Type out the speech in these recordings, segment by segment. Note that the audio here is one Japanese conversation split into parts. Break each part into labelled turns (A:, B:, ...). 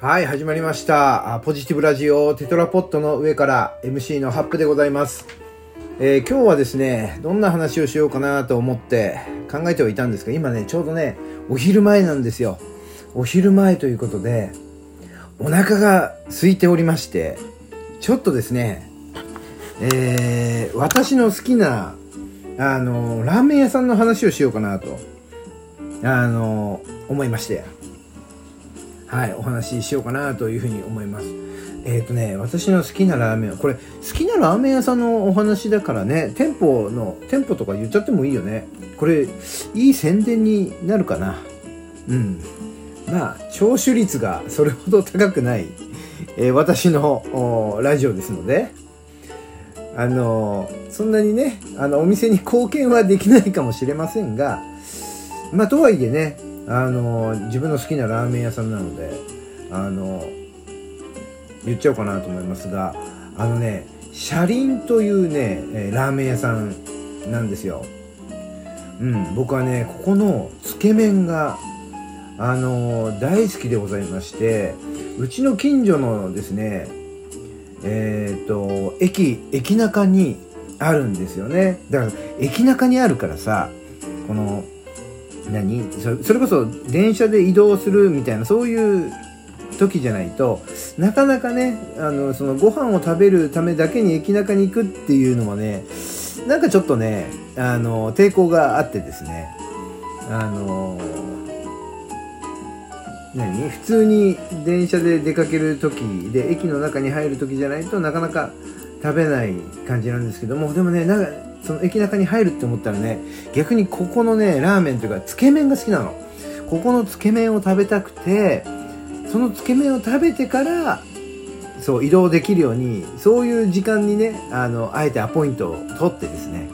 A: はい、始まりました。ポジティブラジオテトラポットの上から MC のハップでございます。えー今日はですね、どんな話をしようかなと思って考えてはいたんですが、今ね、ちょうどね、お昼前なんですよ。お昼前ということで、お腹が空いておりまして、ちょっとですね、えー私の好きな、あの、ラーメン屋さんの話をしようかなと、あの、思いまして。はい、お話ししようかなというふうに思います。えっ、とね、私の好きなラーメン、これ、好きなラーメン屋さんのお話だからね、店舗の、店舗とか言っちゃってもいいよね。これ、いい宣伝になるかな。うん。まあ、聴取率がそれほど高くない、えー私のラジオですので、あのそんなにね、あの、お店に貢献はできないかもしれませんが、まあ、とはいえね、あの自分の好きなラーメン屋さんなので、あの言っちゃおうかなと思いますが、あのね、車輪というね、ラーメン屋さんなんですよ。うん、僕はね、ここのつけ麺が、あの大好きでございまして、うちの近所のですね、えっ、と、駅、駅中にあるんですよね。だから、駅中にあるからさ、この、何？それこそ電車で移動するみたいな、そういう時じゃないと、なかなかね、あの、そのご飯を食べるためだけに駅中に行くっていうのはね、なんかちょっとね、あの、抵抗があってですね、あの、何？普通に電車で出かける時で駅の中に入る時じゃないとなかなか食べない感じなんですけどもでもねなんかその駅中に入るって思ったらね逆にここのねラーメンというかつけ麺が好きなの。ここのつけ麺を食べたくてそのつけ麺を食べてからそう移動できるようにそういう時間にねあのあえてアポイントを取ってですね。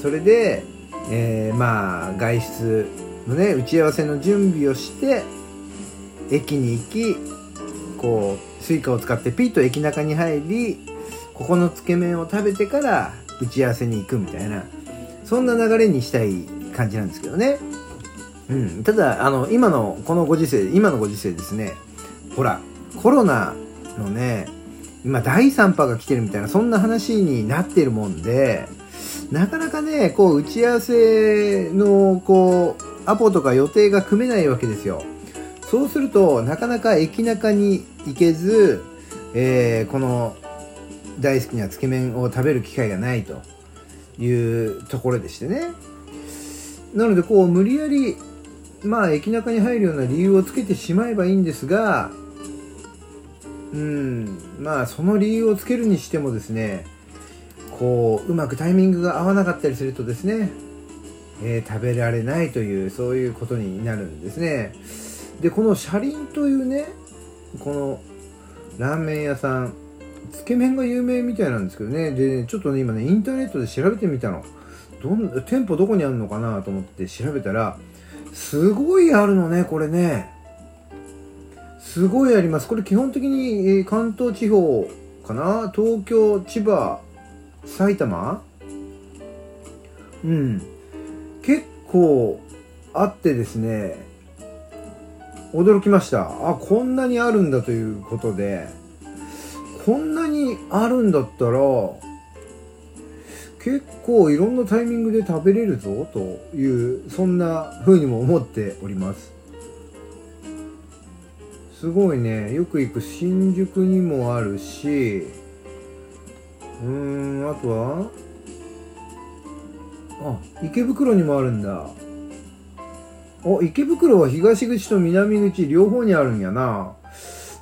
A: それで、えーまあ外出のね打ち合わせの準備をして駅に行きこう Suica を使ってピッと駅中に入りここのつけ麺を食べてから打ち合わせに行くみたいな。そんな流れにしたい感じなんですけどね。うん。ただあの今のこのご時世今のご時世ですね。ほらコロナのね今第3波が来てるみたいなそんな話になってるもんでなかなかねこう打ち合わせのこうアポとか予定が組めないわけですよ。そうするとなかなか駅中に行けず、えーこの大好きなつけ麺を食べる機会がないというところでしてね。なのでこう無理やりまあ駅中に入るような理由をつけてしまえばいいんですがうんまあその理由をつけるにしてもですねこううまくタイミングが合わなかったりするとですね、えー食べられないというそういうことになるんですね。でこの車輪というねこのラーメン屋さんつけ麺が有名みたいなんですけどね。でちょっとね今ねインターネットで調べてみたの。どん店舗どこにあるのかなと思って調べたらすごいあるのねこれね。すごいあります。これ基本的に、え関東地方かな？東京千葉埼玉？うん。結構あってですね驚きました。あこんなにあるんだということで。こんなにあるんだったら結構いろんなタイミングで食べれるぞというそんな風にも思っております。すごいね。よく行く新宿にもあるしうーんあとはあ池袋にもあるんだ。お池袋は東口と南口両方にあるんやな。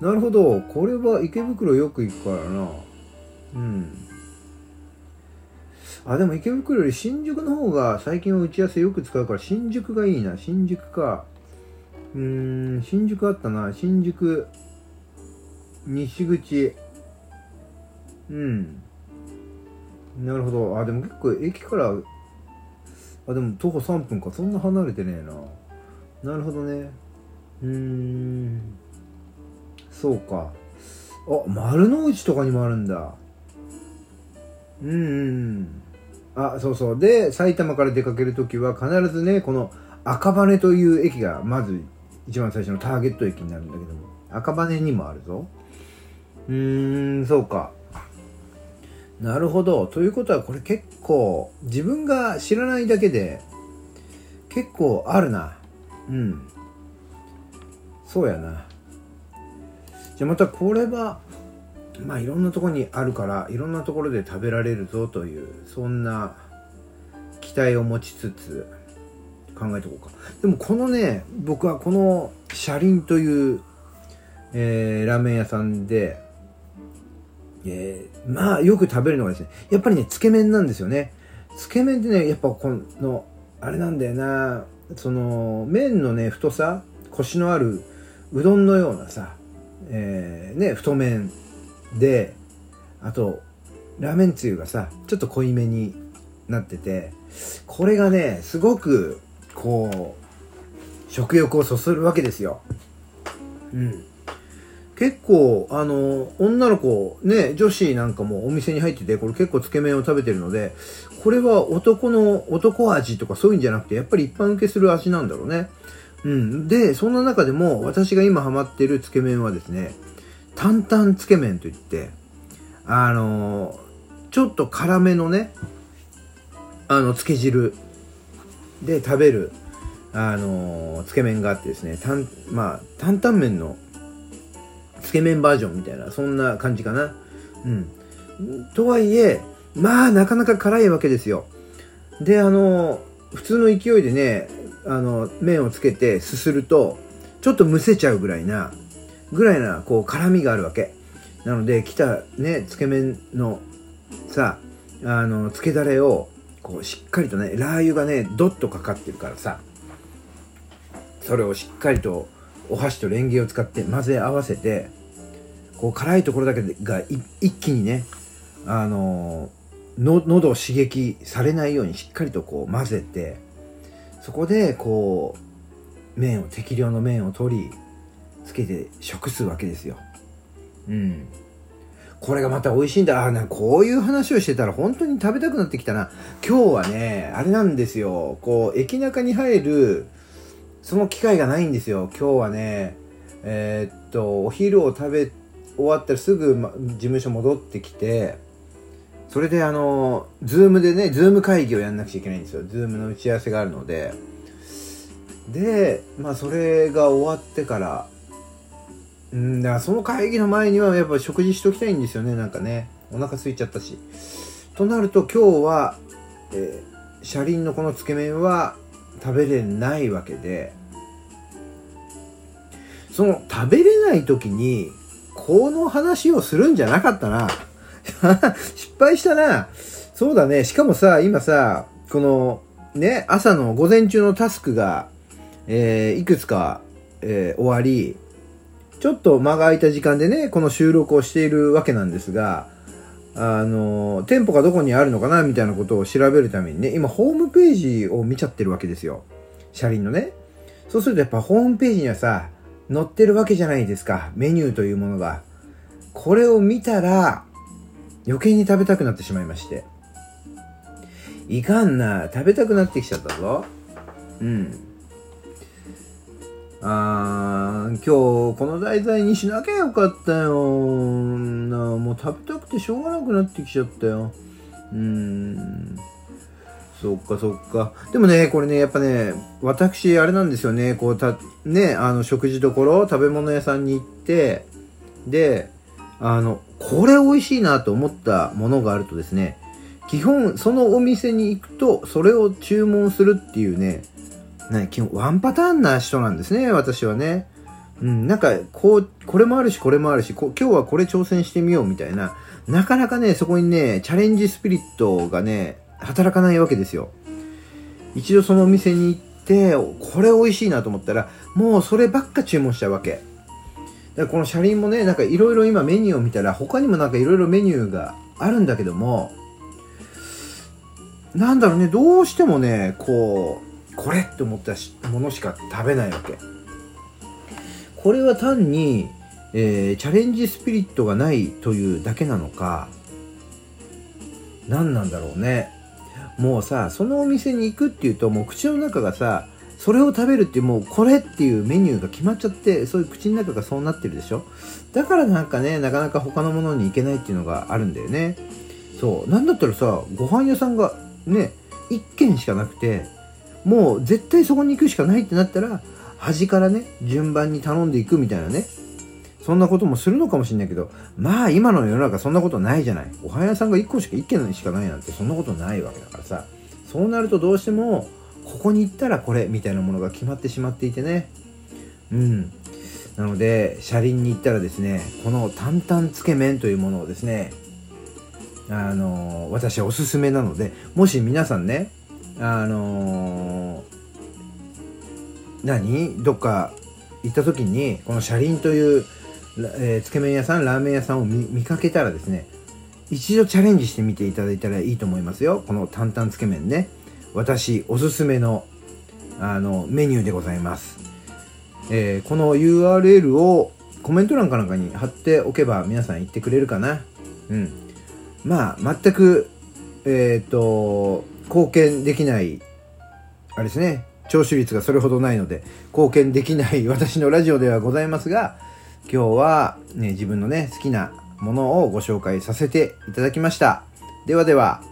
A: なるほど。これは池袋よく行くからな。うん。あでも池袋より新宿の方が最近は打ち合わせよく使うから新宿がいいな。新宿か。うーん新宿あったな。新宿西口。うん。なるほど。あでも結構駅からあでも徒歩3分か。そんな離れてねえな。なるほどね。うーん。そうかあ丸の内とかにもあるんだうんうんあそうそうで埼玉から出かける時は必ずねこの赤羽という駅がまず一番最初のターゲット駅になるんだけども赤羽にもあるぞ。うーん、そうか。なるほど。ということはこれ結構自分が知らないだけで結構あるな。うん。そうやな。じゃあまたこれはまあいろんなところにあるからいろんなところで食べられるぞというそんな期待を持ちつつ考えておこうか。でもこのね僕はこの車輪という、えー、ラーメン屋さんで、えー、まあよく食べるのがですねやっぱりねつけ麺なんですよね。つけ麺ってねやっぱこのあれなんだよな。その麺のね太さコシのあるうどんのようなさ、えー、ね太麺であとラーメンつゆがさちょっと濃いめになっててこれがねすごくこう食欲をそそるわけですよ。うん。結構あの女の子ね女子なんかもお店に入っててこれ結構つけ麺を食べてるのでこれは男の男味とかそういうんじゃなくてやっぱり一般受けする味なんだろうね。うんでそんな中でも私が今ハマってるつけ麺はですね担々つけ麺といって、あのー、ちょっと辛めのね、あの、つけ汁で食べる、あのー、つけ麺があってですね、たん、まあ、担々麺のつけ麺バージョンみたいな、そんな感じかな。うん。とはいえ、まあ、なかなか辛いわけですよ。で、あのー、普通の勢いでね、あの、麺をつけてすすると、ちょっとむせちゃうぐらいな、ぐらいな、こう、辛みがあるわけ。なので、来たね、つけ麺のさ、あの、つけだれを、こう、しっかりとね、ラー油がね、ドッとかかってるからさ、それをしっかりと、お箸とレンゲを使って混ぜ合わせて、こう、辛いところだけが一気にね、あのの、喉を刺激されないようにしっかりとこう混ぜて、そこでこう、麺を、適量の麺を取り、つけて食すわけですよ。うん。これがまた美味しいんだ。あなこういう話をしてたら本当に食べたくなってきたな。今日はね、あれなんですよ。こう、駅中に入る、その機会がないんですよ。今日はね、えー、っと、お昼を食べ終わったらすぐ、ま、事務所戻ってきて、それであの、 Zoom でね、 Zoom 会議をやんなくちゃいけないんですよ。 Zoom の打ち合わせがあるので。で、まあそれが終わってから、うんだからその会議の前にはやっぱ食事しときたいんですよねなんかねお腹空いちゃったしとなると今日は、えー、舎輪のこのつけ麺は食べれないわけでその食べれない時にこの話をするんじゃなかったな 失敗したなそうだねしかもさ今さこのね朝の午前中のタスクが、えー、いくつか、えー、終わりちょっと間が空いた時間でね、この収録をしているわけなんですが、あの、店舗がどこにあるのかなみたいなことを調べるためにね、今ホームページを見ちゃってるわけですよ。車輪のね。そうするとやっぱホームページにはさ、載ってるわけじゃないですか。メニューというものが。これを見たら、余計に食べたくなってしまいまして。いかんな。食べたくなってきちゃったぞ。うん。あー今日この題材にしなきゃよかったよなもう食べたくてしょうがなくなってきちゃったようーんそっかそっかでもねこれねやっぱね私あれなんですよねこうたねあの食事どころ食べ物屋さんに行ってであのこれ美味しいなと思ったものがあるとですね基本そのお店に行くとそれを注文するっていうねね、基本ワンパターンな人なんですね、私はね。うん、なんか、こう、これもあるし、これもあるし、今日はこれ挑戦してみようみたいな、なかなかね、そこにね、チャレンジスピリットがね、働かないわけですよ。一度そのお店に行って、これ美味しいなと思ったら、もうそればっか注文しちゃうわけ。だこの車輪もね、なんかいろいろ今メニューを見たら、他にもなんかいろいろメニューがあるんだけども、なんだろうね、どうしてもね、こう、これって思ったものしか食べないわけ。これは単に、えー、チャレンジスピリットがないというだけなのか何なんだろうね。もうさそのお店に行くっていうともう口の中がさそれを食べるってもうこれっていうメニューが決まっちゃってそういう口の中がそうなってるでしょ？だからなんかねなかなか他のものに行けないっていうのがあるんだよね。そう。なんだったらさご飯屋さんがね1軒しかなくてもう絶対そこに行くしかないってなったら端からね順番に頼んでいくみたいなね。そんなこともするのかもしれないけどまあ今の世の中そんなことないじゃない。ご飯屋さんが1個しか1軒しかないなんてそんなことないわけだからさ。そうなるとどうしてもここに行ったらこれみたいなものが決まってしまっていてね。うん。なので車輪に行ったらですねこの担々つけ麺というものをですねあの、私はおすすめなのでもし皆さんねあの、何？どっか行った時にこの車輪という、えー、つけ麺屋さんラーメン屋さんを見かけたらですね一度チャレンジしてみていただいたらいいと思いますよ。この担々つけ麺ね。私おすすめのあのメニューでございます、えー、この URL をコメント欄かなんかに貼っておけば皆さん言ってくれるかな。うん。まあ全くえっ、ー、と貢献できないあれですね。聴取率がそれほどないので貢献できない 私のラジオではございますが今日は、ね、自分のね好きなものをご紹介させていただきました。ではでは。